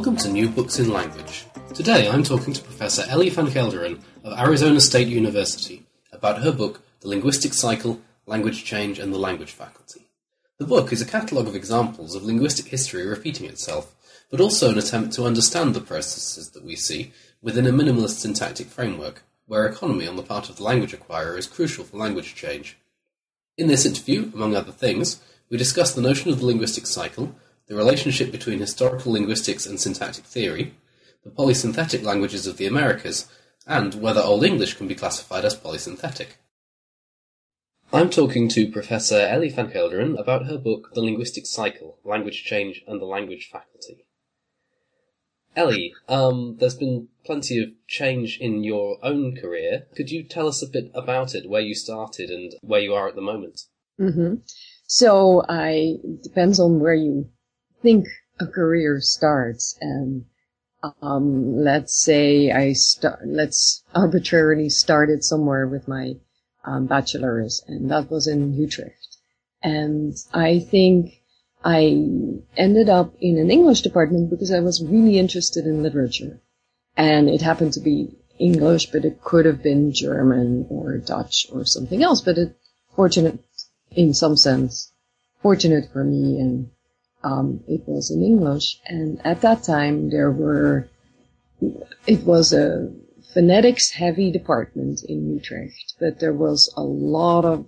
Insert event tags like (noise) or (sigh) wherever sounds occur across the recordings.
Welcome to New Books in Language. Today I'm talking to Professor Elly Van Gelderen of Arizona State University about her book, The Linguistic Cycle Language Change and the Language Faculty. The book is a catalogue of examples of linguistic history repeating itself, but also an attempt to understand the processes that we see within a minimalist syntactic framework, where economy on the part of the language acquirer is crucial for language change. In this interview, among other things, we discuss the notion of the linguistic cycle, the relationship between historical linguistics and syntactic theory, the polysynthetic languages of the Americas, and whether Old English can be classified as polysynthetic. I'm talking to Professor Elly van Gelderen about her book The Linguistic Cycle, Language Change and the Language Faculty. Elly, um, there's been plenty of change in your own career. Could you tell us a bit about it, where you started and where you are at the moment? Mm-hmm. So I depends on where you think a career starts and um, let's say I start, let's arbitrarily started somewhere with my um, bachelor's, and that was in Utrecht. And I think I ended up in an English department because I was really interested in literature. And it happened to be English, but it could have been German or Dutch or something else. But it, fortunate in some sense, fortunate for me and um, it was in English. And at that time, there were, it was a phonetics heavy department in Utrecht, but there was a lot of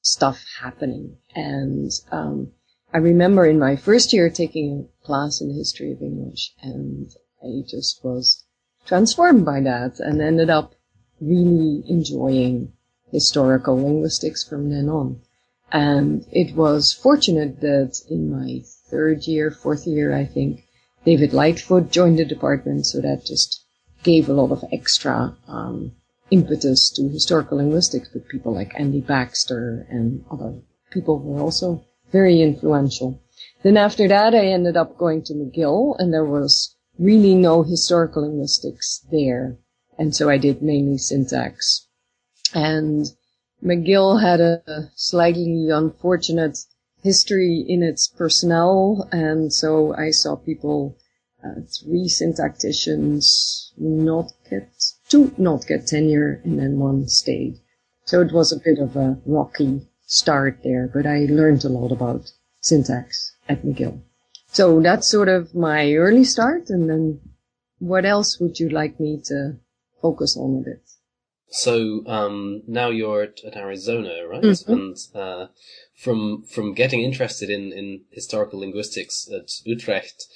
stuff happening. And um, I remember in my first year taking a class in the history of English, and I just was transformed by that and ended up really enjoying historical linguistics from then on. And it was fortunate that in my third year, fourth year, I think, David Lightfoot joined the department, so that just gave a lot of extra um, impetus to historical linguistics with people like Andy Baxter and other people were also very influential. Then after that, I ended up going to McGill, and there was really no historical linguistics there. And so I did mainly syntax. And McGill had a slightly unfortunate history in its personnel, and so I saw people, uh, three syntacticians not get, two not get tenure, and then one stayed. So it was a bit of a rocky start there, but I learned a lot about syntax at McGill. So that's sort of my early start, and then what else would you like me to focus on a bit? So um, now you're at, at Arizona, right? Mhm. And uh, from from getting interested in, in historical linguistics at Utrecht,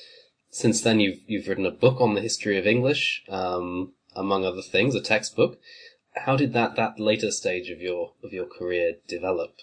since then you've you've written a book on the history of English, um, among other things, a textbook. How did that, that later stage of your of your career develop?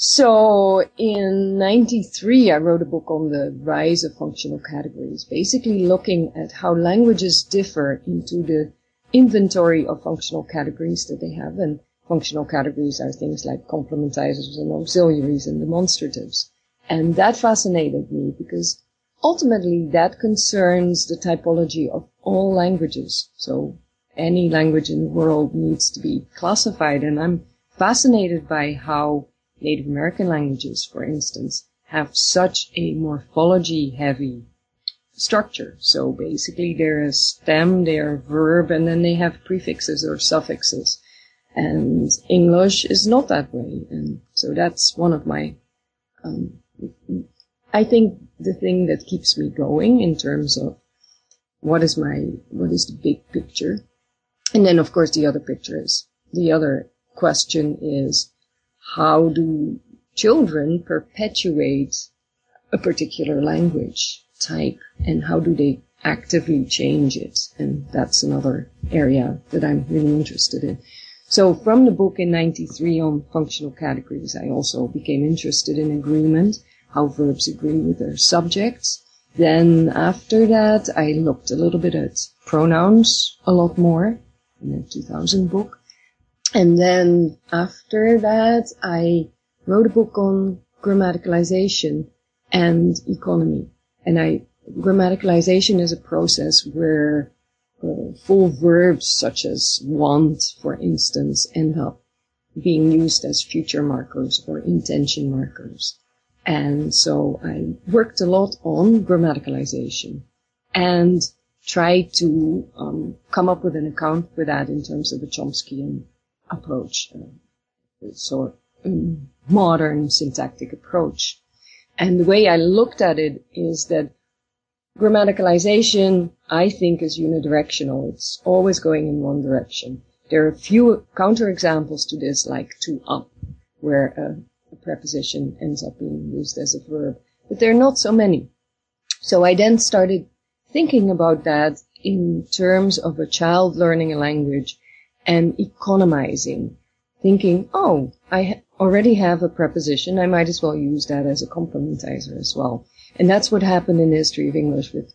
So in 93, I wrote a book on the rise of functional categories, basically looking at how languages differ into the inventory of functional categories that they have. And functional categories are things like complementizers and auxiliaries and demonstratives. And that fascinated me because ultimately that concerns the typology of all languages. So any language in the world needs to be classified. And I'm fascinated by how Native American languages, for instance, have such a morphology heavy structure. So basically they're a stem, they're a verb, and then they have prefixes or suffixes. And English is not that way. And so that's one of my, um, I think the thing that keeps me going in terms of what is my, what is the big picture? And then of course the other picture is, the other question is, how do children perpetuate a particular language type and how do they actively change it? And that's another area that I'm really interested in. So from the book in 93 on functional categories, I also became interested in agreement, how verbs agree with their subjects. Then after that, I looked a little bit at pronouns a lot more in the 2000 book. And then after that, I wrote a book on grammaticalization and economy. And I, grammaticalization is a process where uh, full verbs such as want, for instance, end up being used as future markers or intention markers. And so I worked a lot on grammaticalization and tried to um, come up with an account for that in terms of a Chomskyan approach, uh, so um, modern syntactic approach. And the way I looked at it is that grammaticalization, I think, is unidirectional. It's always going in one direction. There are a few counterexamples to this, like to up, where a, a preposition ends up being used as a verb. But there are not so many. So I then started thinking about that in terms of a child learning a language and economizing, thinking, oh, I ha- already have a preposition. I might as well use that as a complementizer as well. And that's what happened in the history of English with,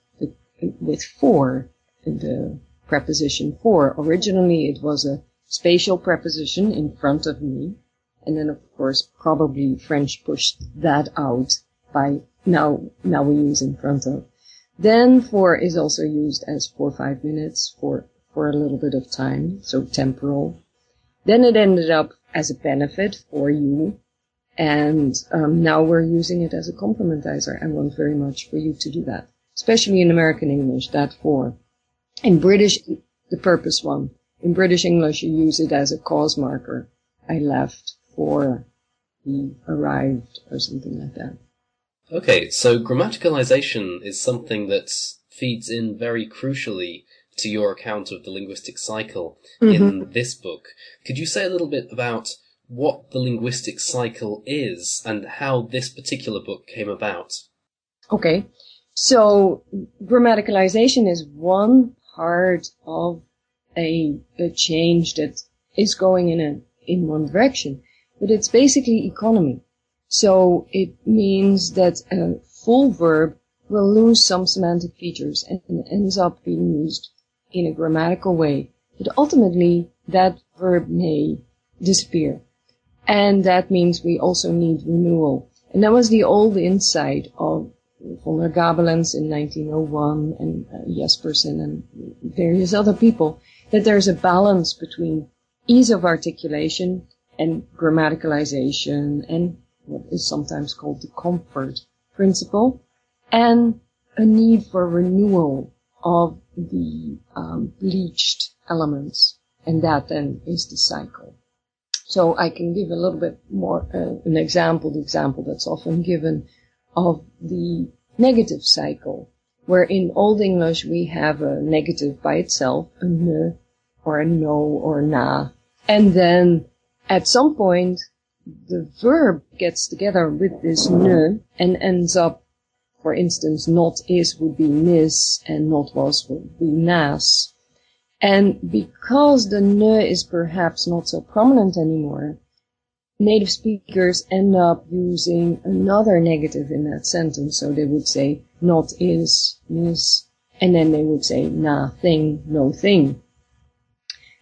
with for, the preposition for. Originally it was a spatial preposition in front of me. And then of course probably French pushed that out by now, now we use in front of. Then for is also used as for five minutes for, for a little bit of time. So temporal. Then it ended up as a benefit for you. And um, now we're using it as a complementizer. I want very much for you to do that, especially in American English, that for. In British, the purpose one. In British English, you use it as a cause marker. I left for he arrived or something like that. Okay, so grammaticalization is something that feeds in very crucially to your account of the linguistic cycle mm-hmm. in this book. Could you say a little bit about what the linguistic cycle is and how this particular book came about? Okay. So grammaticalization is one part of a, a change that is going in a, in one direction, but it's basically economy. So it means that a full verb will lose some semantic features and ends up being used in a grammatical way. But ultimately, that verb may disappear. And that means we also need renewal. And that was the old insight of von der Gabelentz in 1901 and uh, Jespersen and various other people, that there's a balance between ease of articulation and grammaticalization and what is sometimes called the comfort principle and a need for renewal of the um, bleached elements, and that then is the cycle. So I can give a little bit more uh, an example, the example that's often given of the negative cycle, where in Old English we have a negative by itself, a ne, or a no, or na, and then at some point the verb gets together with this ne and ends up for instance, not is would be nis and not was would be nas. And because the ne is perhaps not so prominent anymore, native speakers end up using another negative in that sentence. So they would say not is, nis, and then they would say na thing, no thing.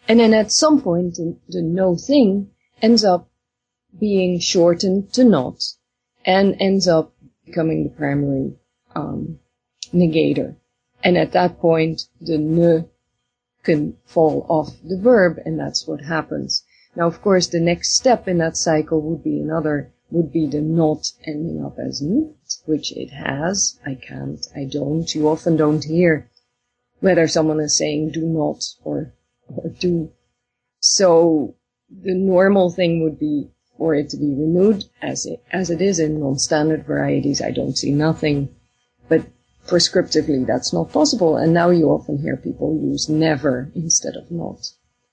And then at some point the no thing ends up being shortened to not and ends up becoming the primary um, negator. And at that point, the ne can fall off the verb, and that's what happens. Now, of course, the next step in that cycle would be another, would be the not ending up as n, which it has. I can't, I don't. You often don't hear whether someone is saying do not or, or do. So the normal thing would be for it to be renewed as it, as it is in non-standard varieties. I don't see nothing. But prescriptively, that's not possible. And now you often hear people use never instead of not.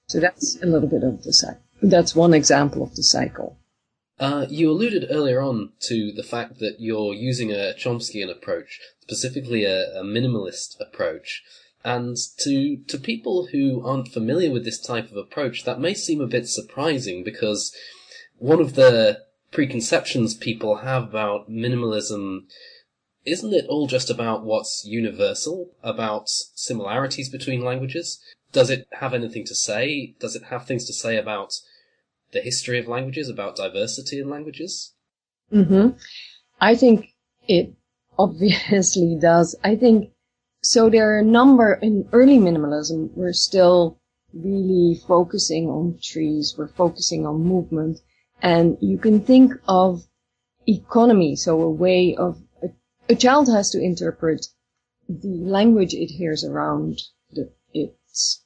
So that's a little bit of the cycle. That's one example of the cycle. Uh, you alluded earlier on to the fact that you're using a Chomskyan approach, specifically a, a minimalist approach. And to, to people who aren't familiar with this type of approach, that may seem a bit surprising because one of the preconceptions people have about minimalism isn't it all just about what's universal, about similarities between languages? Does it have anything to say? Does it have things to say about the history of languages, about diversity in languages? hmm I think it obviously (laughs) does. I think so. There are a number in early minimalism. We're still really focusing on trees. We're focusing on movement, and you can think of economy. So a way of a, a child has to interpret the language it hears around the, its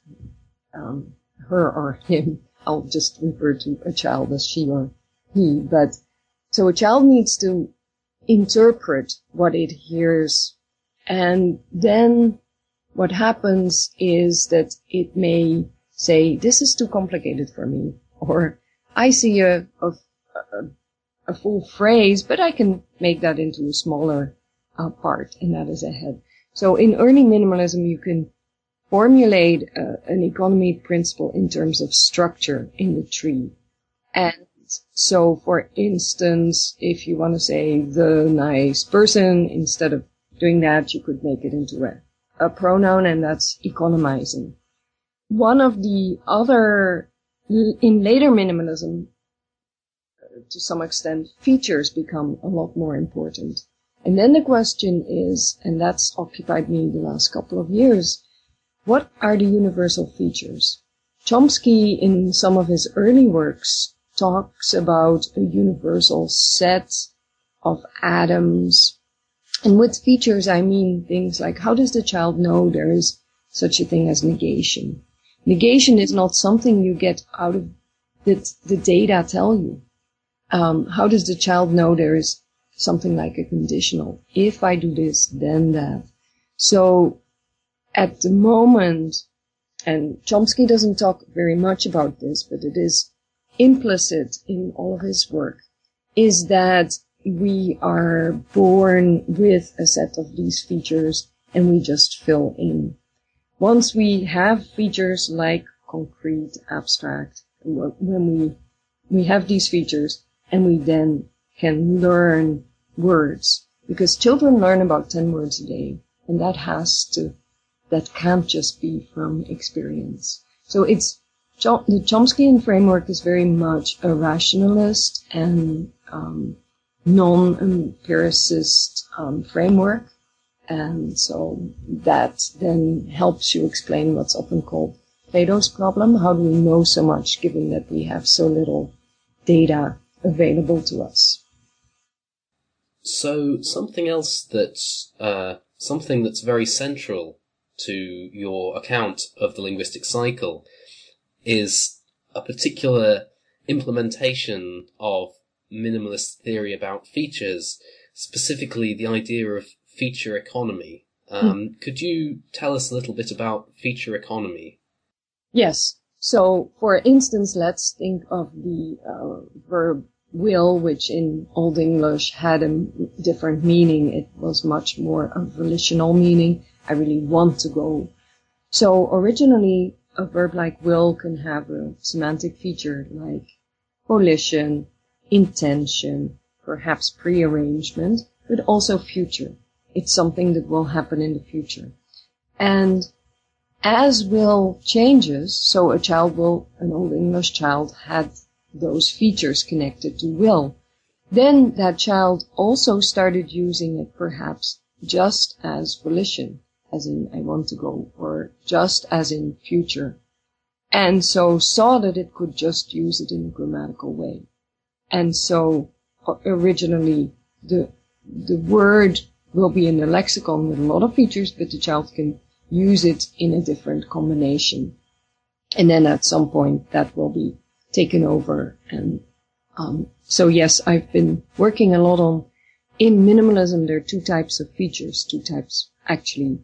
um, her or him. (laughs) I'll just refer to a child as she or he. But so a child needs to interpret what it hears. And then what happens is that it may say, this is too complicated for me. (laughs) Or I see a, a, a, full phrase, but I can make that into a smaller uh, part, and that is a head. So in early minimalism, you can formulate uh, an economy principle in terms of structure in the tree. And so, for instance, if you want to say the nice person, instead of doing that, you could make it into a, a pronoun, and that's economizing. One of the other, in later minimalism, to some extent, features become a lot more important. And then the question is, and that's occupied me the last couple of years, what are the universal features? Chomsky, in some of his early works, talks about a universal set of atoms. And with features, I mean things like how does the child know there is such a thing as negation? Negation is not something you get out of that the data tell you. Um, how does the child know there is something like a conditional? If I do this, then that. So at the moment, and Chomsky doesn't talk very much about this, but it is implicit in all of his work, is that we are born with a set of these features and we just fill in. Once we have features like concrete, abstract, when we, we have these features and we then can learn words because children learn about 10 words a day and that has to that can't just be from experience. So it's the Chomskyan framework is very much a rationalist and um, non-empiricist um, framework, and so that then helps you explain what's often called Plato's problem. How do we know so much given that we have so little data available to us? So something else that's uh, something that's very central to your account of the linguistic cycle is a particular implementation of minimalist theory about features, specifically the idea of feature economy. Um, mm. Could you tell us a little bit about feature economy? Yes. So, for instance, let's think of the uh, verb will, which in Old English had a different meaning. It was much more a volitional meaning. I really want to go. So originally, a verb like will can have a semantic feature like volition, intention, perhaps prearrangement, but also future. It's something that will happen in the future. And as will changes, so a child will, an Old English child had those features connected to will. Then that child also started using it perhaps just as volition as in I want to go, or just as in future. And so saw that it could just use it in a grammatical way. And so originally the, the word will be in the lexicon with a lot of features, but the child can use it in a different combination. And then at some point that will be taken over. And um, so yes, I've been working a lot on in minimalism. There are two types of features, two types actually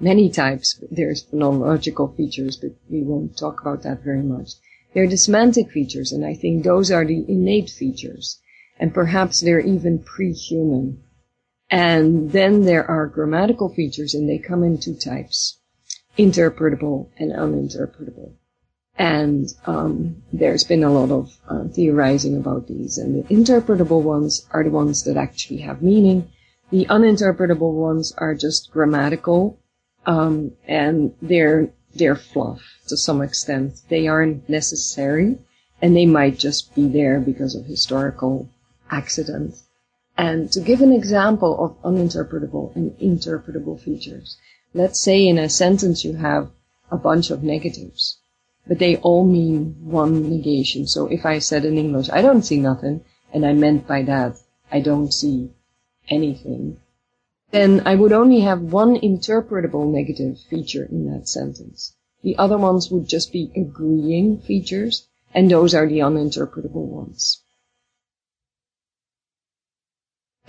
many types. There's phonological features, but we won't talk about that very much. There are the semantic features, and I think those are the innate features. And perhaps they're even pre-human. And then there are grammatical features, and they come in two types. Interpretable and uninterpretable. And um, there's been a lot of uh, theorizing about these. And the interpretable ones are the ones that actually have meaning. The uninterpretable ones are just grammatical, um, and they're they're fluff to some extent. They aren't necessary, and they might just be there because of historical accident. And to give an example of uninterpretable and interpretable features, let's say in a sentence you have a bunch of negatives, but they all mean one negation. So if I said in English, I don't see nothing, and I meant by that, I don't see anything, then I would only have one interpretable negative feature in that sentence. The other ones would just be agreeing features, and those are the uninterpretable ones.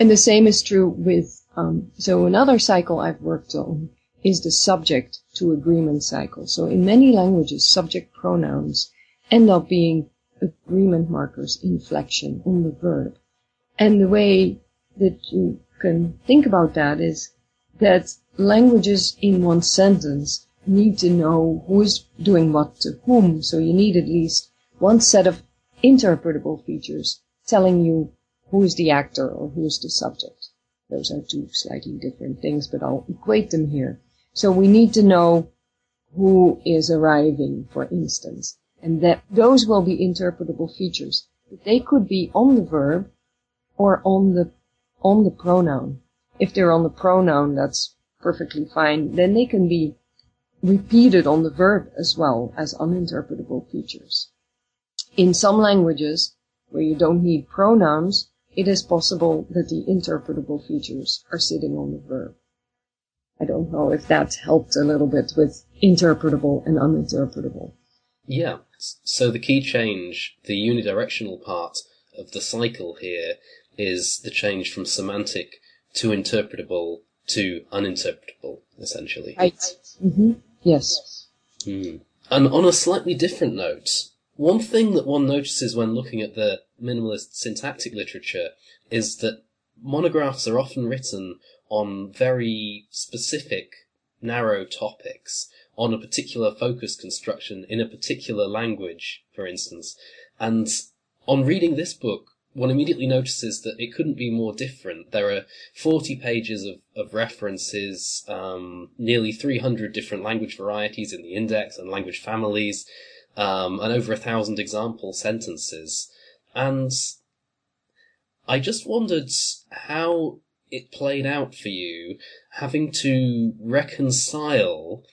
And the same is true with, um, so another cycle I've worked on is the subject to agreement cycle. So in many languages, subject pronouns end up being agreement markers, inflection on the verb. And the way that you can think about that is that languages in one sentence need to know who is doing what to whom. So you need at least one set of interpretable features telling you who is the actor or who is the subject. Those are two slightly different things, but I'll equate them here. So we need to know who is arriving, for instance, and that those will be interpretable features. But they could be on the verb or on the on the pronoun. If they're on the pronoun, that's perfectly fine. Then they can be repeated on the verb as well as uninterpretable features. In some languages, where you don't need pronouns, it is possible that the interpretable features are sitting on the verb. I don't know if that helped a little bit with interpretable and uninterpretable. Yeah. So the key change, the unidirectional part of the cycle here, is the change from semantic to interpretable to uninterpretable, essentially. Right. Mm-hmm. Yes. Mm. And on a slightly different note, one thing that one notices when looking at the minimalist syntactic literature is that monographs are often written on very specific, narrow topics, on a particular focus construction in a particular language, for instance. And on reading this book, one immediately notices that it couldn't be more different. There are 40 pages of, of references, um, nearly 300 different language varieties in the index and language families, um, and over a thousand example sentences. And I just wondered how it played out for you having to reconcile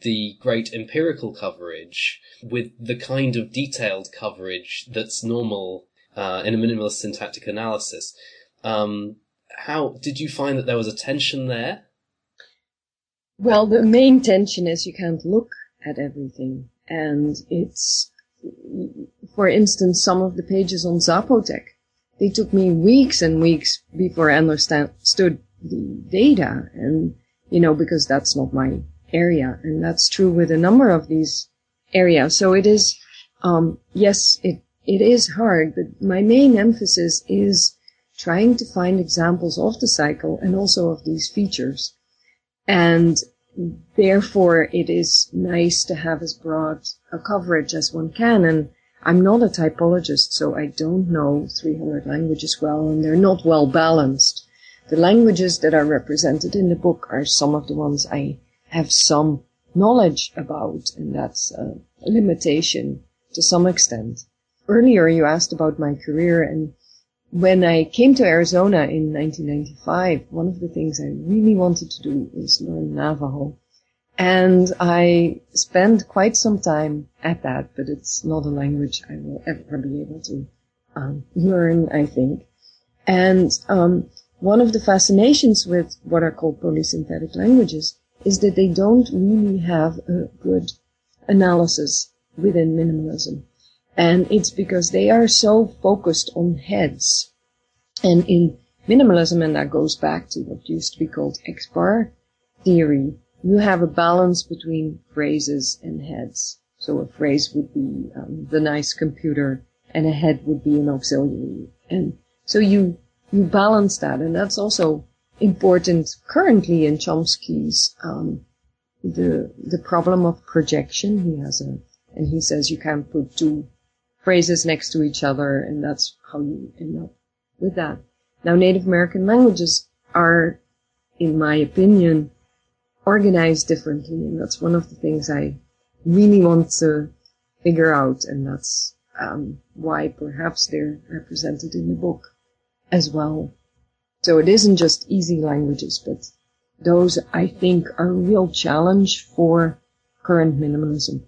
the great empirical coverage with the kind of detailed coverage that's normal uh, in a minimalist syntactic analysis. Um, how did you find that there was a tension there? Well, the main tension is you can't look at everything. And it's, for instance, some of the pages on Zapotec. They took me weeks and weeks before I understood the data and, you know, because that's not my area. And that's true with a number of these areas. So it is, um, yes, it, it is hard, but my main emphasis is trying to find examples of the cycle and also of these features. And therefore it is nice to have as broad a coverage as one can. And I'm not a typologist, so I don't know 300 languages well, and they're not well balanced. The languages that are represented in the book are some of the ones I have some knowledge about, and that's a limitation to some extent. Earlier you asked about my career, and when I came to Arizona in 1995, one of the things I really wanted to do was learn Navajo. And I spent quite some time at that, but it's not a language I will ever be able to um, learn, I think. And um, one of the fascinations with what are called polysynthetic languages is that they don't really have a good analysis within minimalism. And it's because they are so focused on heads. And in minimalism, and that goes back to what used to be called X-bar theory, you have a balance between phrases and heads. So a phrase would be um, the nice computer, and a head would be an auxiliary. And so you you balance that, and that's also important currently in Chomsky's um, the the problem of projection. He has a and he says you can't put two phrases next to each other, and that's how you end up with that. Now, Native American languages are, in my opinion, organized differently. And that's one of the things I really want to figure out. And that's um, why perhaps they're represented in the book as well. So it isn't just easy languages, but those I think are a real challenge for current minimalism.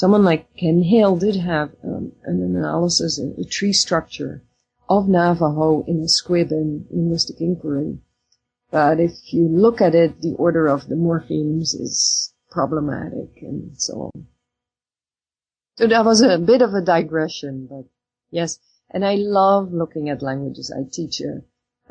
Someone like Ken Hale did have um, an analysis, a, tree structure of Navajo in a squib in linguistic inquiry. But if you look at it, the order of the morphemes is problematic and so on. So that was a bit of a digression, but yes. And I love looking at languages. I teach a,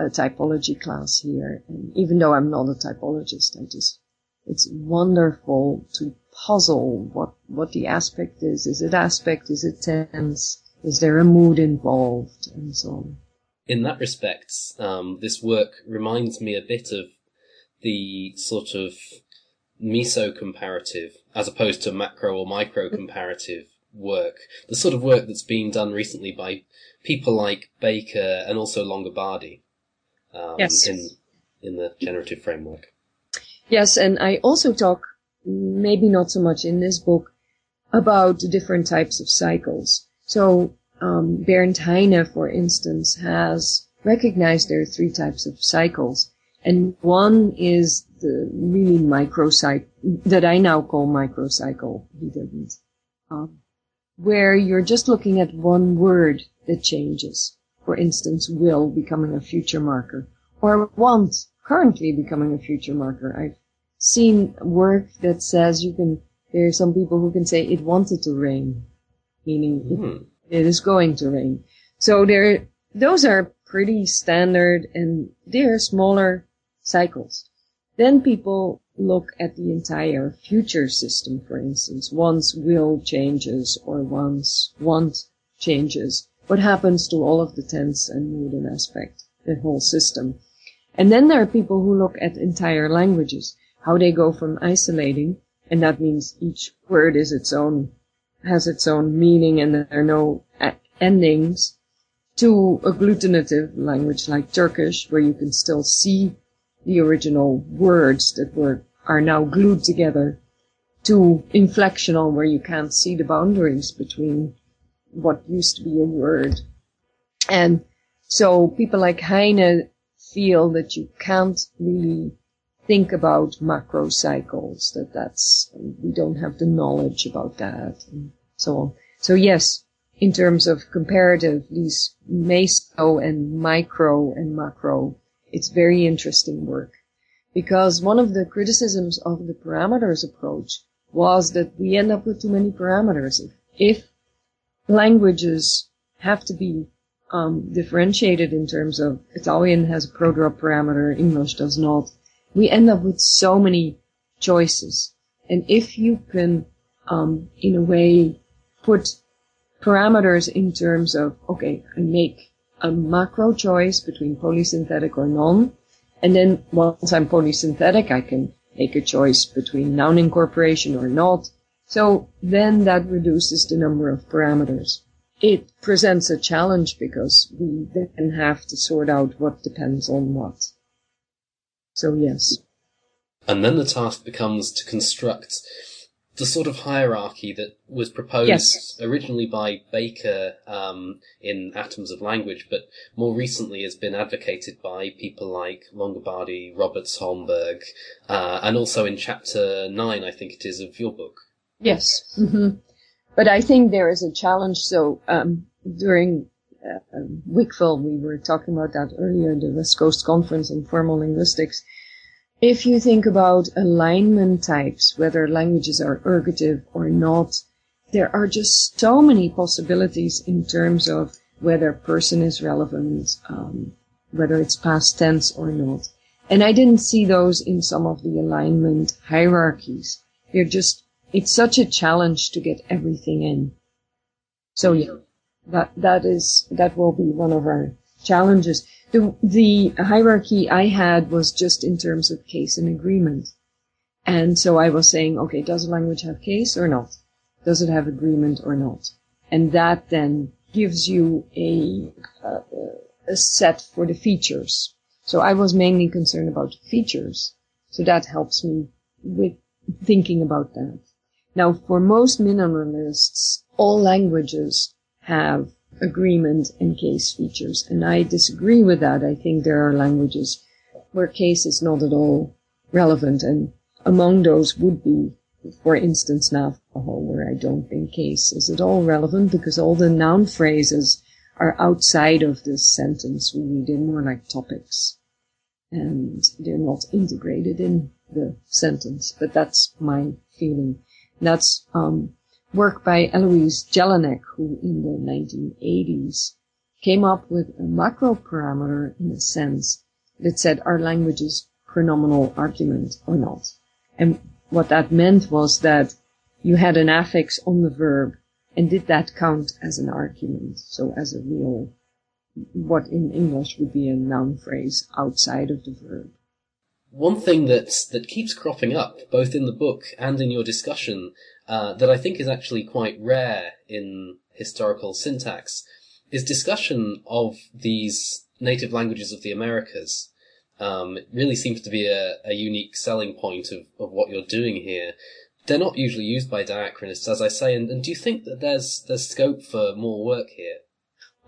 a typology class here. And even though I'm not a typologist, I just, it's wonderful to puzzle what, what the aspect is. Is it aspect? Is it tense? Is there a mood involved? And so on. In that respect, um, this work reminds me a bit of the sort of meso comparative as opposed to macro or micro comparative work. The sort of work that's been done recently by people like Baker and also Longobardi um, yes. in in the generative framework. Yes, and I also talk, maybe not so much in this book, about different types of cycles. So um, Bernd Heine, for instance, has recognized there are three types of cycles, and one is the really microcycle that I now call microcycle. He didn't. Um, where you're just looking at one word that changes. For instance, will becoming a future marker or want currently becoming a future marker. I've seen work that says you can, there are some people who can say it wanted to rain, meaning Hmm. it, it is going to rain. So there, those are pretty standard and they're smaller cycles. Then people look at the entire future system, for instance. Once will changes or once want changes. What happens to all of the tense and mood and aspect, the whole system? And then there are people who look at entire languages, how they go from isolating, and that means each word is its own, has its own meaning and there are no uh, endings, to agglutinative language like Turkish, where you can still see the original words that were are now glued together to inflectional where you can't see the boundaries between what used to be a word. And so people like Heine feel that you can't really think about macro cycles, that that's, we don't have the knowledge about that and so on. So yes, in terms of comparative, these meso and micro and macro, it's very interesting work because one of the criticisms of the parameters approach was that we end up with too many parameters. If, if languages have to be um, differentiated in terms of Italian has a pro-drop parameter, English does not, we end up with so many choices. And if you can, um, in a way, put parameters in terms of, okay, I make a macro choice between polysynthetic or non, and then once I'm polysynthetic, I can make a choice between noun incorporation or not. So then that reduces the number of parameters. It presents a challenge because we then have to sort out what depends on what. So yes. And then the task becomes to construct the sort of hierarchy that was proposed Yes. originally by Baker um, in Atoms of Language, but more recently has been advocated by people like Longobardi, Roberts Holmberg, uh, and also in chapter nine, I think it is, of your book. Yes. hmm But I think there is a challenge. So um, during uh, um, WCCFL, we were talking about that earlier, in the West Coast Conference on Formal Linguistics. If you think about alignment types, whether languages are ergative or not, there are just so many possibilities in terms of whether person is relevant, um, whether it's past tense or not. And I didn't see those in some of the alignment hierarchies. They're just, it's such a challenge to get everything in. So yeah, that, that is, that will be one of our challenges. The, the hierarchy I had was just in terms of case and agreement. And so I was saying, okay, does a language have case or not? Does it have agreement or not? And that then gives you a, uh, a set for the features. So I was mainly concerned about features. So that helps me with thinking about that. Now, for most minimalist, all languages have agreement and case features, and I disagree with that. I think there are languages where case is not at all relevant, and among those would be, for instance, Navajo, where I don't think case is at all relevant because all the noun phrases are outside of this sentence. Really, they're more like topics, and they're not integrated in the sentence. But that's my feeling. That's um, work by Eloise Jelinek, who in the 1980s came up with a macro parameter in a sense that said our language is pronominal argument or not. And what that meant was that you had an affix on the verb and did that count as an argument? So as a real, what in English would be a noun phrase outside of the verb. One thing that that keeps cropping up, both in the book and in your discussion, uh, that I think is actually quite rare in historical syntax, is discussion of these native languages of the Americas. Um, it really seems to be a, a unique selling point of, of what you're doing here. They're not usually used by diachronists, as I say, and, and do you think that there's there's scope for more work here?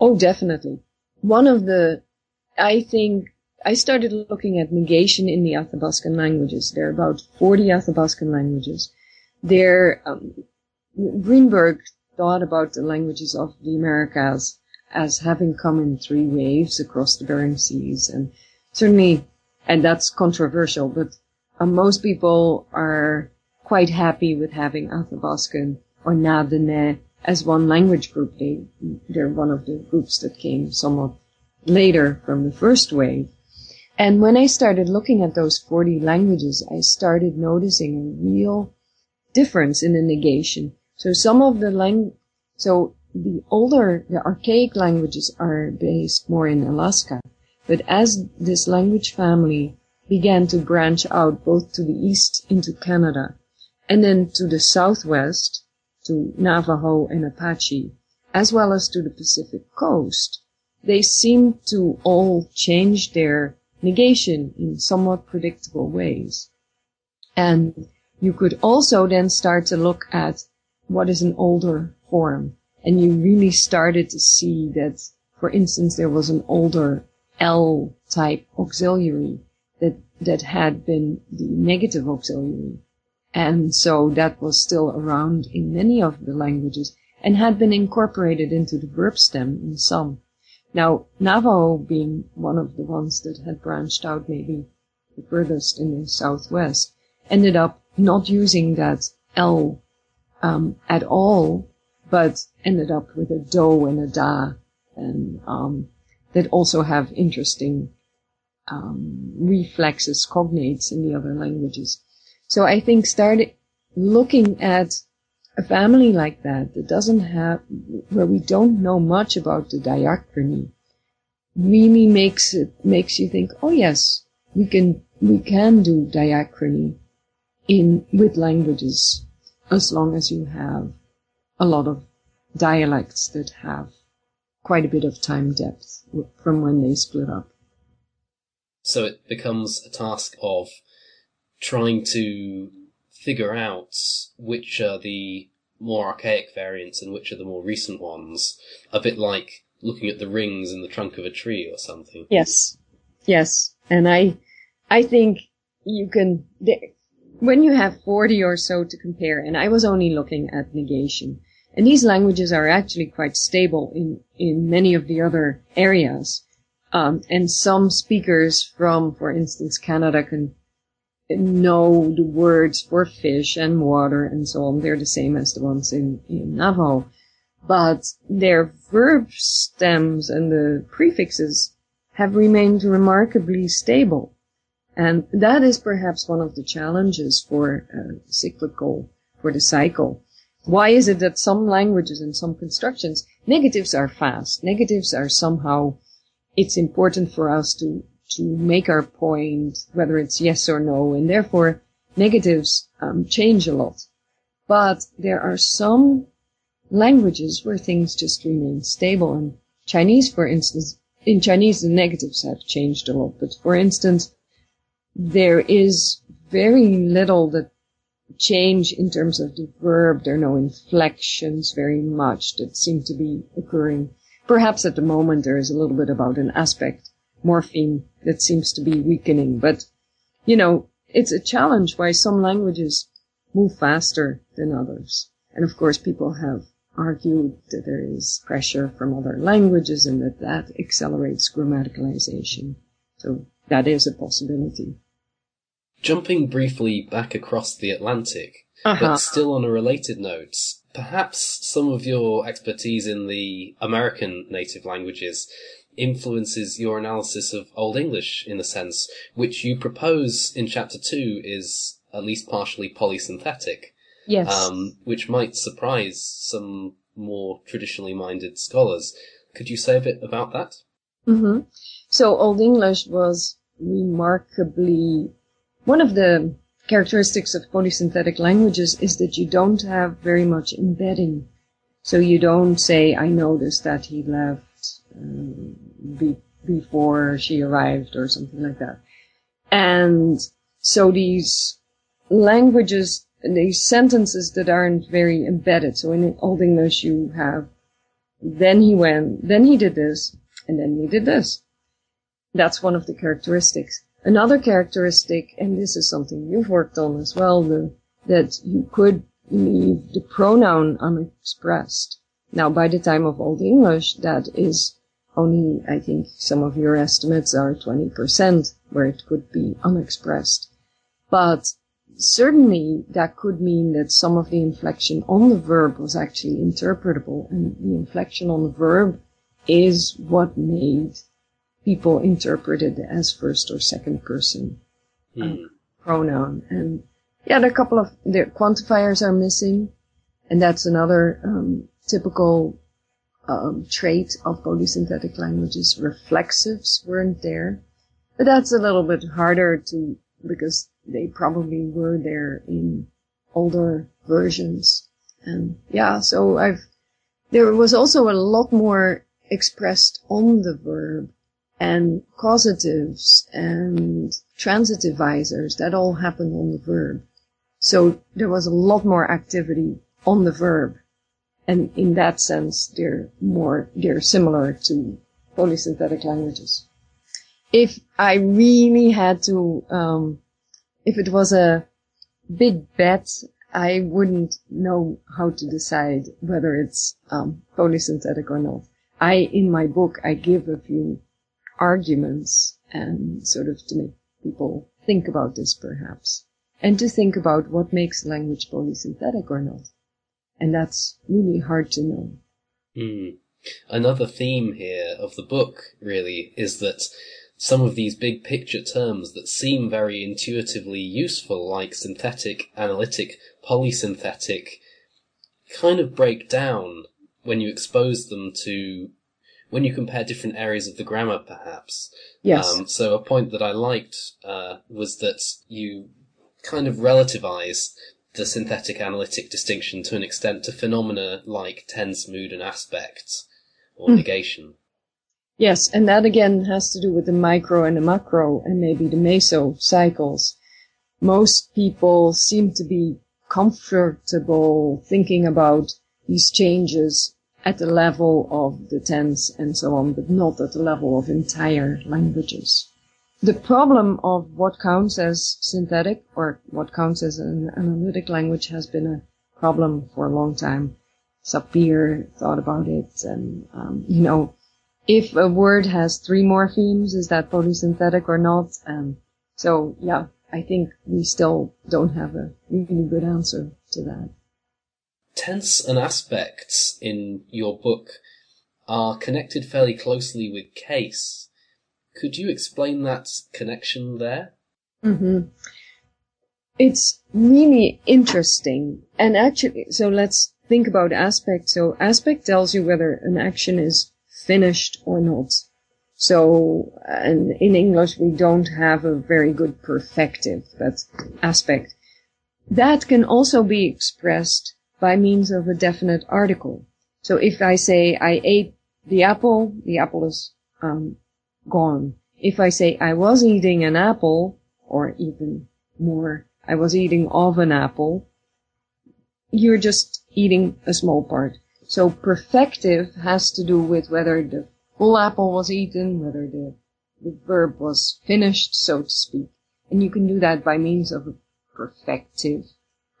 Oh, definitely. One of the, I think I started looking at negation in the Athabascan languages. There are about 40 Athabascan languages. There, um, Greenberg thought about the languages of the Americas as having come in three waves across the Bering Seas. And certainly, and that's controversial, but uh, most people are quite happy with having Athabascan or Na-Dene as one language group. They, they're one of the groups that came somewhat later from the first wave. And when I started looking at those 40 languages, I started noticing a real difference in the negation. So some of the lang, so the older, the archaic languages are based more in Alaska. But as this language family began to branch out both to the east into Canada and then to the southwest to Navajo and Apache, as well as to the Pacific coast, they seem to all change their negation in somewhat predictable ways. And you could also then start to look at what is an older form. And you really started to see that, for instance, there was an older L type auxiliary that, that had been the negative auxiliary. And so that was still around in many of the languages and had been incorporated into the verb stem in some. Now, Navajo being one of the ones that had branched out maybe the furthest in the southwest, ended up not using that L um, at all, but ended up with a do and a da, and um, that also have interesting um, reflexes, cognates in the other languages. So I think starting looking at a family like that that doesn't have, where we don't know much about the diachrony, really makes it, makes you think, oh yes, we can, we can do diachrony in, with languages as long as you have a lot of dialects that have quite a bit of time depth from when they split up. So it becomes a task of trying to figure out which are the more archaic variants and which are the more recent ones. A bit like looking at the rings in the trunk of a tree or something. Yes. Yes. And I, I think you can, when you have 40 or so to compare, and I was only looking at negation, and these languages are actually quite stable in, in many of the other areas. Um, and some speakers from, for instance, Canada can know the words for fish and water and so on. They're the same as the ones in, in Navajo. But their verb stems and the prefixes have remained remarkably stable. And that is perhaps one of the challenges for uh, cyclical, for the cycle. Why is it that some languages and some constructions, negatives are fast. Negatives are somehow, it's important for us to to make our point, whether it's yes or no, and therefore negatives um, change a lot. But there are some languages where things just remain stable, and Chinese, for instance, in Chinese, the negatives have changed a lot. But for instance, there is very little that change in terms of the verb. There are no inflections very much that seem to be occurring. Perhaps at the moment there is a little bit about an aspect morpheme that seems to be weakening, but you know, it's a challenge why some languages move faster than others. And of course people have argued that there is pressure from other languages and that that accelerates grammaticalization. So that is a possibility. Jumping briefly back across the Atlantic, Uh-huh. but still on a related note, perhaps some of your expertise in the American native languages influences your analysis of Old English in a sense, which you propose in chapter two is at least partially polysynthetic, Yes. um, which might surprise some more traditionally minded scholars. Could you say a bit about that? hmm So Old English was remarkably one of the characteristics of polysynthetic languages is that you don't have very much embedding. So you don't say, "I noticed that he left um, be- before she arrived" or something like that. And so these languages, these sentences that aren't very embedded. So in Old English, you have, then he went, then he did this, and then he did this. That's one of the characteristics. Another characteristic, and this is something you've worked on as well, that you could leave the pronoun unexpressed. Now, by the time of Old English, that is only, I think, some of your estimates are 20% where it could be unexpressed. But certainly that could mean that some of the inflection on the verb was actually interpretable, and the inflection on the verb is what made people interpreted as first or second person Hmm. pronoun. And yeah, there are a couple of the quantifiers are missing, and that's another um, typical um, trait of polysynthetic languages. Reflexives weren't there, but that's a little bit harder to because they probably were there in older versions. And yeah, so I've there was also a lot more expressed on the verb and causatives and transitivizers, that all happened on the verb. So there was a lot more activity on the verb. And in that sense, they're more, they're similar to polysynthetic languages. If I really had to, um, if it was a big bet, I wouldn't know how to decide whether it's um, polysynthetic or not. I, in my book, I give a few arguments and sort of to make people think about this perhaps and to think about what makes language polysynthetic or not. And that's really hard to know. Hmm. Another theme here of the book, really, is that some of these big picture terms that seem very intuitively useful, like synthetic, analytic, polysynthetic, kind of break down when you expose them to, when you compare different areas of the grammar, perhaps. Yes. Um, so a point that I liked uh, was that you kind of relativize the synthetic analytic distinction to an extent to phenomena like tense, mood, and aspect, or Hmm. negation. Yes, and that again has to do with the micro and the macro and maybe the meso cycles. Most people seem to be comfortable thinking about these changes at the level of the tense and so on, but not at the level of entire languages. The problem of what counts as synthetic or what counts as an analytic language has been a problem for a long time. Sapir thought about it and, um, you know, if a word has three morphemes, is that polysynthetic or not? Um, so yeah, I think we still don't have a really good answer to that. Tense and aspects in your book are connected fairly closely with case. Could you explain that connection there? hmm It's really interesting. And actually, so let's think about aspect. So aspect tells you whether an action is finished or not. So, and in English we don't have a very good perfective, but aspect. That can also be expressed by means of a definite article. So if I say I ate the apple, the apple is um, gone. If I say I was eating an apple, or even more, I was eating of an apple, you're just eating a small part. So perfective has to do with whether the full apple was eaten, whether the, the verb was finished, so to speak. And you can do that by means of a perfective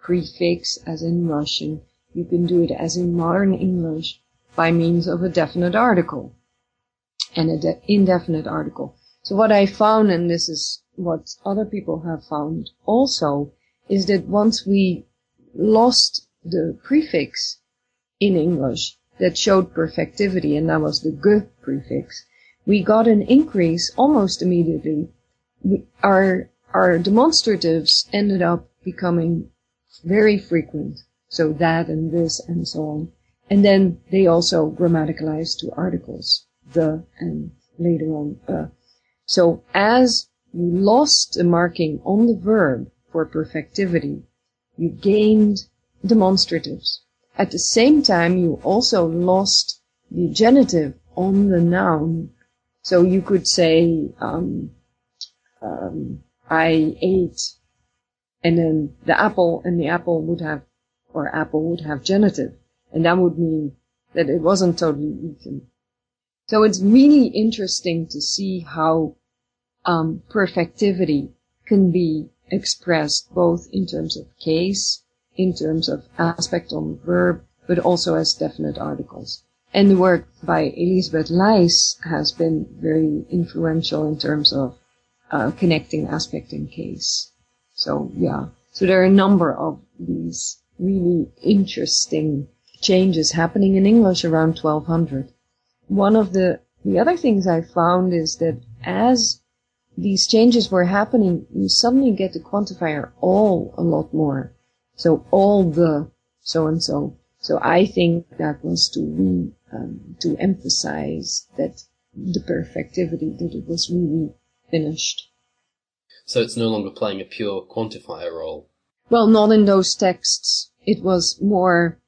prefix, as in Russian. You can do it as in modern English by means of a definite article and an de- indefinite article. So what I found, and this is what other people have found also, is that once we lost the prefix in English that showed perfectivity, and that was the g prefix, we got an increase almost immediately. We, our our demonstratives ended up becoming very frequent. So that and this and so on. And then they also grammaticalized to articles, the and later on uh. So as you lost the marking on the verb for perfectivity, you gained demonstratives. At the same time, you also lost the genitive on the noun. So you could say, um, um, I ate, and then the apple, and the apple would have, or apple would have genitive, and that would mean that it wasn't totally eaten. So it's really interesting to see how um, perfectivity can be expressed both in terms of case, in terms of aspect on verb, but also as definite articles. And the work by Elisabeth Leiss has been very influential in terms of uh, connecting aspect and case. So yeah, so there are a number of these really interesting changes happening in English around 1200. One of the the other things I found is that as these changes were happening, you suddenly get the quantifier all a lot more. So all the so and so. So I think that was to re, um, to emphasize that the perfectivity that it was really finished. So it's no longer playing a pure quantifier role. Well, not in those texts. It was more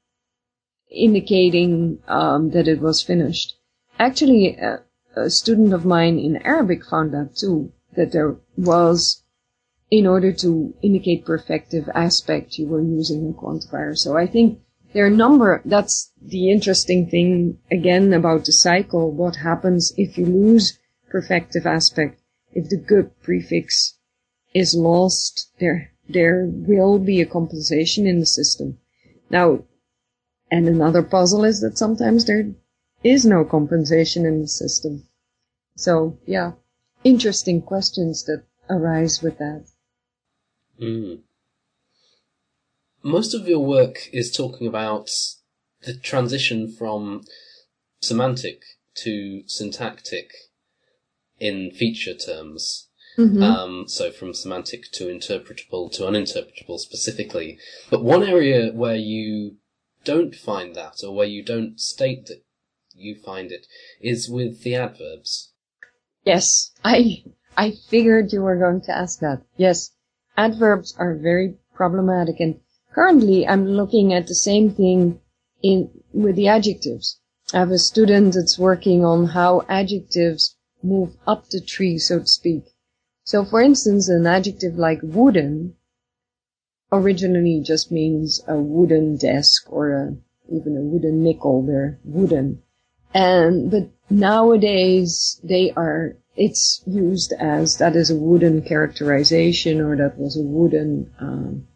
indicating um, that it was finished. Actually, a, a student of mine in Arabic found that too, that there was, in order to indicate perfective aspect, you were using a quantifier. So I think there are a number, that's the interesting thing again about the cycle. What happens if you lose perfective aspect? If the good prefix is lost, there, there will be a compensation in the system. Now, and another puzzle is that sometimes there is no compensation in the system. So, yeah, interesting questions that arise with that. Mm. Most of your work is talking about the transition from semantic to syntactic in feature terms. Mm-hmm. Um, so from semantic to interpretable to uninterpretable specifically. But one area where you don't find that, or where you don't state that you find it, is with the adverbs. Yes, I I figured you were going to ask that. Yes, adverbs are very problematic, and currently I'm looking at the same thing in with the adjectives. I have a student that's working on how adjectives move up the tree, so to speak. So, for instance, an adjective like wooden originally just means a wooden desk or a, even a wooden nickel. They're wooden. And, but nowadays they are, it's used as that is a wooden characterization or that was a wooden, um,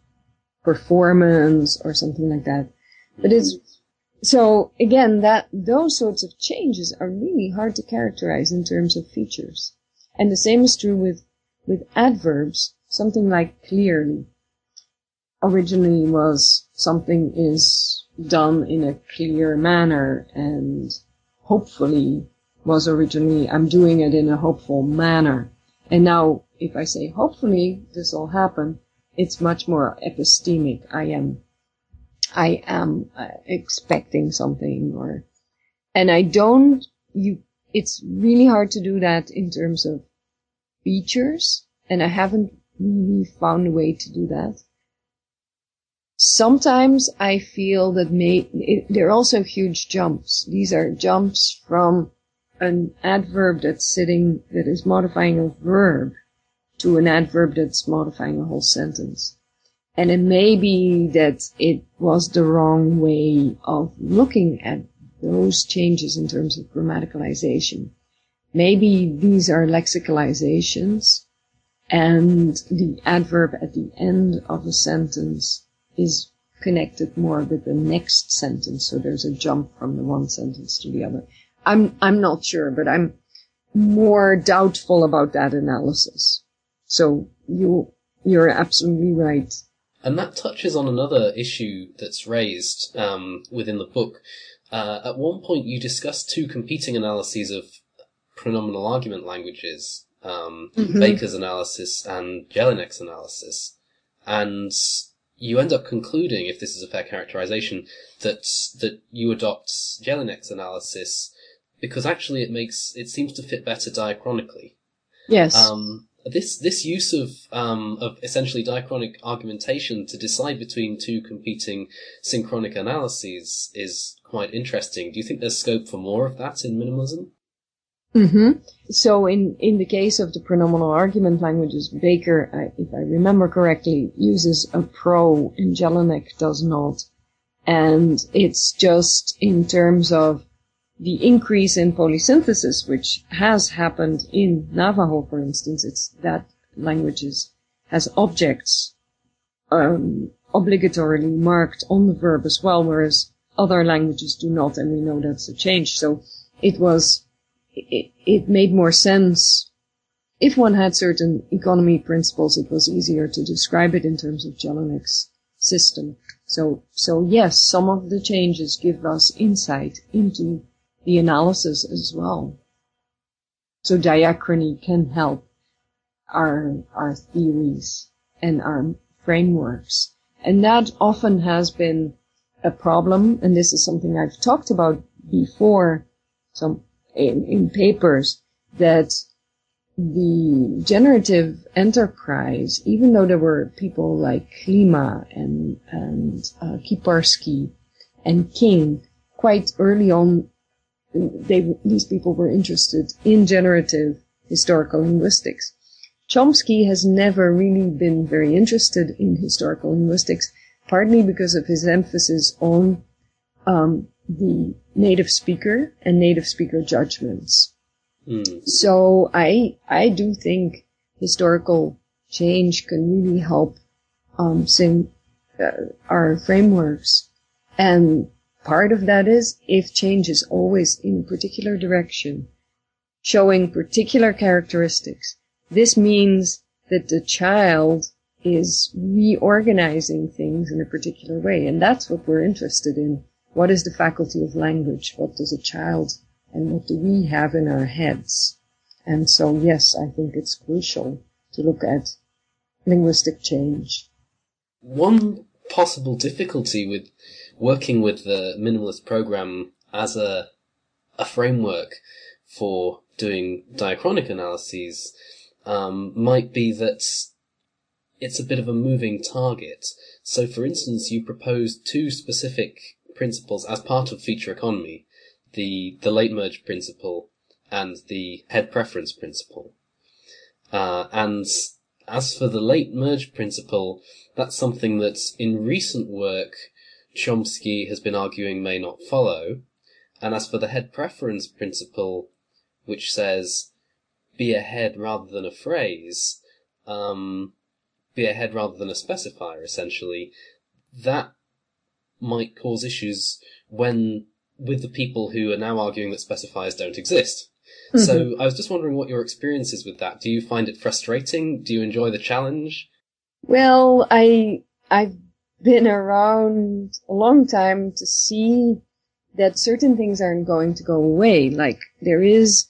performance or something like that. But it's, so again, that, those sorts of changes are really hard to characterize in terms of features. And the same is true with with adverbs, something like clearly originally was something is done in a clear manner and hopefully was originally I'm doing it in a hopeful manner. And now if I say hopefully this will happen, it's much more epistemic. I am, I am uh, expecting something or, and I don't, you, it's really hard to do that in terms of features, and I haven't really found a way to do that. Sometimes I feel that may, it, there are also huge jumps. These are jumps from an adverb that's sitting, that is modifying a verb to an adverb that's modifying a whole sentence. And it may be that it was the wrong way of looking at those changes in terms of grammaticalization. Maybe these are lexicalizations and the adverb at the end of a sentence is connected more with the next sentence. So there's a jump from the one sentence to the other. I'm, I'm not sure, but I'm more doubtful about that analysis. So you, you're absolutely right. And that touches on another issue that's raised um, within the book. Uh, at one point, you discuss two competing analyses of pronominal argument languages, um, mm-hmm. Baker's analysis and Jelinek's analysis, and you end up concluding, if this is a fair characterization, that that you adopt Jelinek's analysis because actually it makes it seems to fit better diachronically. Yes. Um, this this use of um, of essentially diachronic argumentation to decide between two competing synchronic analyses is quite interesting. Do you think there's scope for more of that in minimalism? Mm-hmm. So in, in the case of the pronominal argument languages, Baker, if I remember correctly, uses a pro and Jelinek does not. And it's just in terms of the increase in polysynthesis, which has happened in Navajo, for instance, it's that languages has objects um, obligatorily marked on the verb as well, whereas other languages do not, and we know that's a change. So it was, it, it made more sense. If one had certain economy principles, it was easier to describe it in terms of Jelinek's system. So, so yes, some of the changes give us insight into the analysis as well. So diachrony can help our, our theories and our frameworks. And that often has been a problem, and this is something I've talked about before, some in, in papers, that the generative enterprise, even though there were people like Klima and, and uh, Kiparsky and King quite early on they, these people were interested in generative historical linguistics. Chomsky has never really been very interested in historical linguistics, partly because of his emphasis on um, the native speaker and native speaker judgments. Mm. So I I do think historical change can really help um, sing uh, our frameworks and Part of that is if change is always in a particular direction, showing particular characteristics, this means that the child is reorganizing things in a particular way. And that's what we're interested in. What is the faculty of language? What does a child and what do we have in our heads? And so, yes, I think it's crucial to look at linguistic change. One possible difficulty with working with the minimalist program as a a framework for doing diachronic analyses um, might be that it's a bit of a moving target. So, for instance, you proposed two specific principles as part of feature economy: the the late merge principle and the head preference principle. Uh, and as for the late merge principle, that's something that in recent work Chomsky has been arguing may not follow. And as for the head preference principle, which says be a head rather than a phrase, um, be a head rather than a specifier, essentially, that might cause issues when with the people who are now arguing that specifiers don't exist. Mm-hmm. So I was just wondering what your experience is with that. Do you find it frustrating? Do you enjoy the challenge? Well, I I've been around a long time to see that certain things aren't going to go away. Like there is,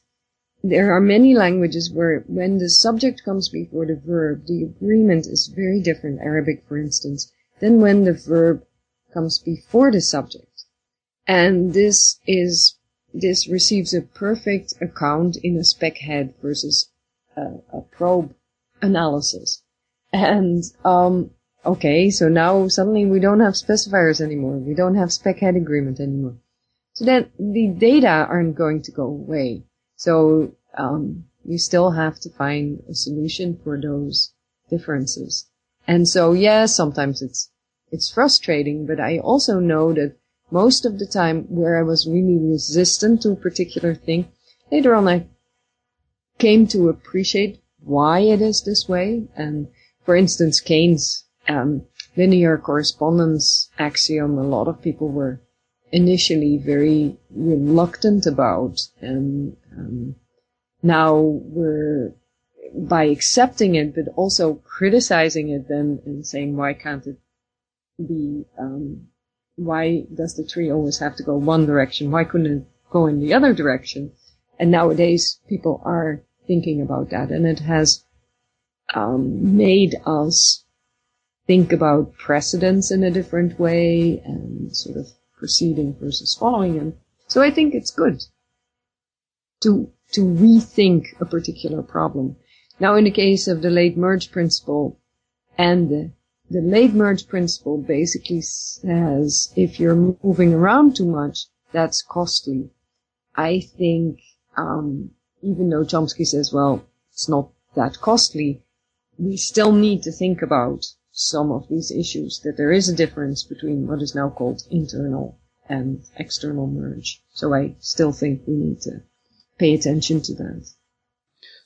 there are many languages where when the subject comes before the verb, the agreement is very different, Arabic for instance, than when the verb comes before the subject. And this is, this receives a perfect account in a spec head versus a, a probe analysis. And, um, Okay, so now suddenly we don't have specifiers anymore. We don't have spec head agreement anymore. So then the data aren't going to go away. So um, we still have to find a solution for those differences. And so, yeah, sometimes it's it's frustrating, but I also know that most of the time where I was really resistant to a particular thing, later on I came to appreciate why it is this way. And for instance, Kayne's um, linear correspondence axiom, a lot of people were initially very reluctant about, and um, now we're by accepting it, but also criticizing it then and saying why can't it um, why does the tree always have to go one direction? Why couldn't it go in the other direction? And nowadays people are thinking about that, and it has um, made us think about precedents in a different way and sort of proceeding versus following. And so I think it's good to to rethink a particular problem. Now, in the case of the late merge principle and the the late merge principle basically says if you're moving around too much, that's costly. I think, um, even though Chomsky says, well, it's not that costly, we still need to think about some of these issues, that there is a difference between what is now called internal and external merge. So I still think we need to pay attention to that.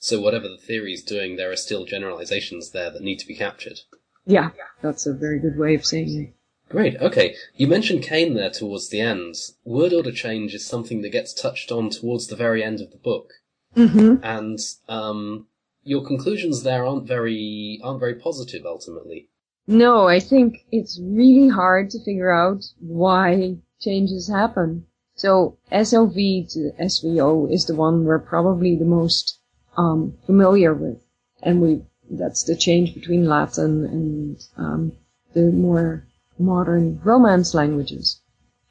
So whatever the theory is doing, there are still generalizations there that need to be captured. Yeah, that's a very good way of saying it. Great. Okay. You mentioned Kayne there towards the end. Word order change is something that gets touched on towards the very end of the book. Mm-hmm. And um, your conclusions there aren't very aren't very positive ultimately. No, I think it's really hard to figure out why changes happen. So SOV to SVO is the one we're probably the most um, familiar with, and we that's the change between Latin and um, the more modern Romance languages,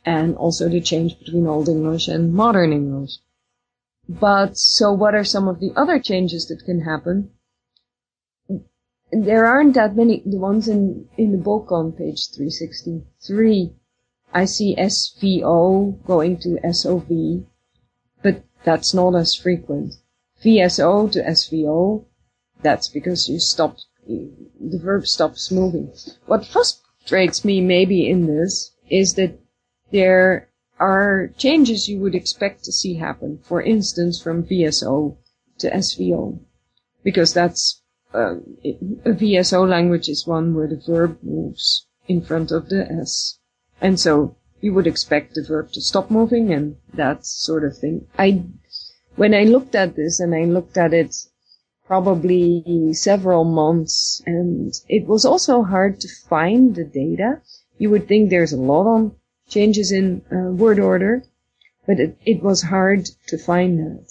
and also the change between Old English and Modern English. But so, what are some of the other changes that can happen? There aren't that many. The ones in in the book on page three sixty three, I see SVO going to SOV, but that's not as frequent. VSO to SVO that's because you stopped, the verb stops moving. What frustrates me maybe in this is that there are changes you would expect to see happen. For instance, from VSO to SVO. Because that's, uh, a VSO language is one where the verb moves in front of the S. And so you would expect the verb to stop moving and that sort of thing. I, when I looked at this and I looked at it probably several months and it was also hard to find the data. You would think there's a lot on changes in uh, word order, but it, it was hard to find that.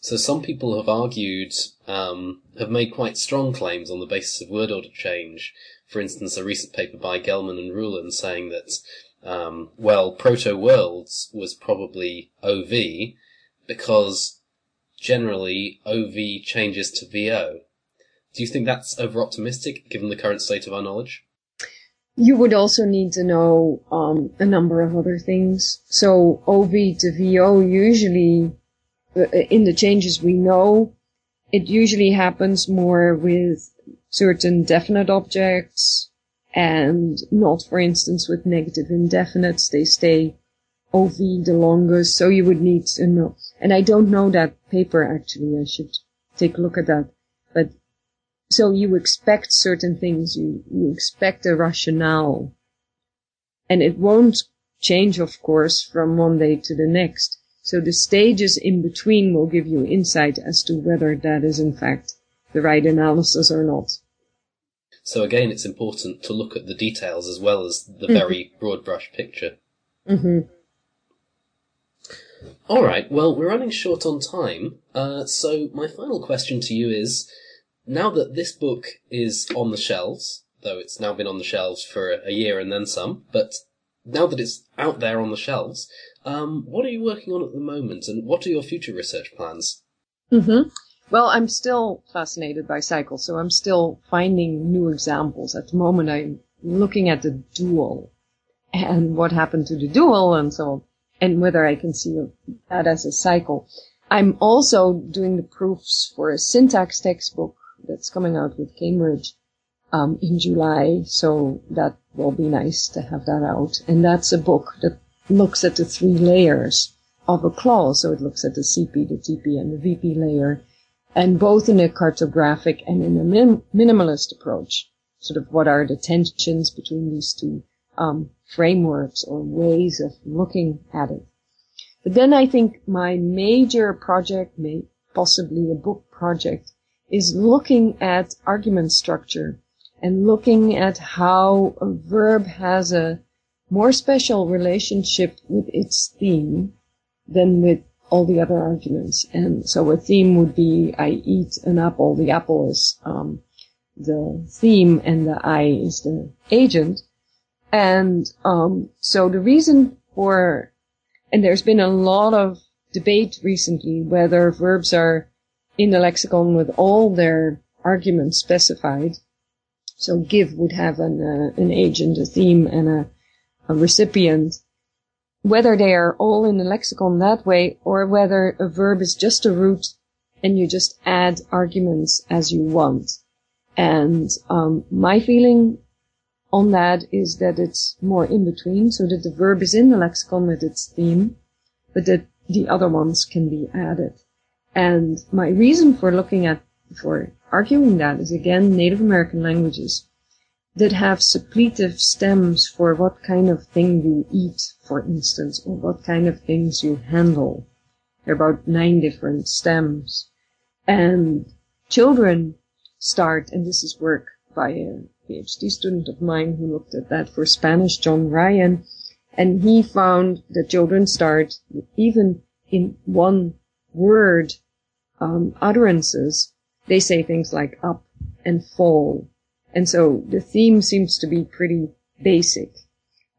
So some people have argued, um, have made quite strong claims on the basis of word order change. For instance, a recent paper by Gell-Mann and Ruhlen saying that, um, well, proto worlds was probably OV because generally OV changes to VO. Do you think that's over optimistic given the current state of our knowledge? You would also need to know um, a number of other things. So OV to VO usually, uh, in the changes we know, it usually happens more with certain definite objects and not, for instance, with negative indefinites. They stay OV the longest, so you would need to know. And I don't know that paper actually. I should take a look at that. But so you expect certain things. You you expect a rationale, and it won't change, of course, from one day to the next. So the stages in between will give you insight as to whether that is in fact the right analysis or not. So again, it's important to look at the details as well as the mm-hmm. very broad brush picture. Mm-hmm. All right. Well, we're running short on time. Uh, so my final question to you is: now that this book is on the shelves, though it's now been on the shelves for a year and then some, but now that it's out there on the shelves, um, what are you working on at the moment, and what are your future research plans? Mm-hmm. Well, I'm still fascinated by cycles, so I'm still finding new examples. At the moment, I'm looking at the dual and what happened to the dual and so on and whether I can see that as a cycle. I'm also doing the proofs for a syntax textbook that's coming out with Cambridge um, in July, so that will be nice to have that out. And that's a book that looks at the three layers of a clause. So it looks at the CP, the TP, and the VP layer, and both in a cartographic and in a min- minimalist approach. Sort of what are the tensions between these two um, frameworks or ways of looking at it. But then I think my major project, may possibly a book project, is looking at argument structure and looking at how a verb has a more special relationship with its theme than with all the other arguments. And so a theme would be I eat an apple. The apple is um, the theme, and the I is the agent. And um, so the reason for, and there's been a lot of debate recently whether verbs are in the lexicon with all their arguments specified. So give would have an uh, an agent, a theme, and a, a recipient whether they are all in the lexicon that way or whether a verb is just a root and you just add arguments as you want. And um, my feeling on that is that it's more in between, so that the verb is in the lexicon with its theme, but that the other ones can be added. And my reason for looking at, for arguing that is again Native American languages that have suppletive stems for what kind of thing you eat, for instance, or what kind of things you handle. There are about nine different stems. And children start, and this is work by a PhD student of mine who looked at that for Spanish, John Ryan, and he found that children start even in one word um, utterances. They say things like up and fall and so the theme seems to be pretty basic.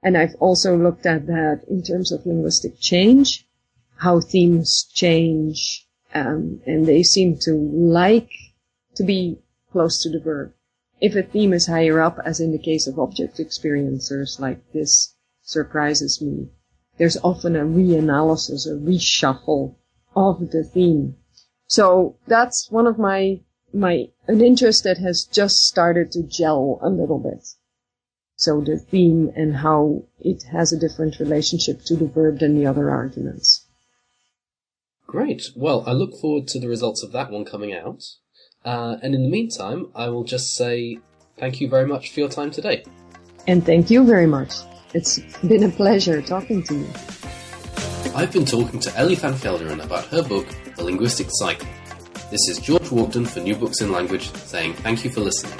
And I've also looked at that in terms of linguistic change, how themes change, um, and they seem to like to be close to the verb. If a theme is higher up, as in the case of object experiencers, like this surprises me, there's often a reanalysis, a reshuffle of the theme. So that's one of my my an interest that has just started to gel a little bit. So the theme and how it has a different relationship to the verb than the other arguments. Great. Well, I look forward to the results of that one coming out. Uh, and in the meantime, I will just say thank you very much for your time today. And thank you very much. It's been a pleasure talking to you. I've been talking to Elly van Gelderen about her book, The Linguistic Cycle. This is George Walkden for New Books in Language saying thank you for listening.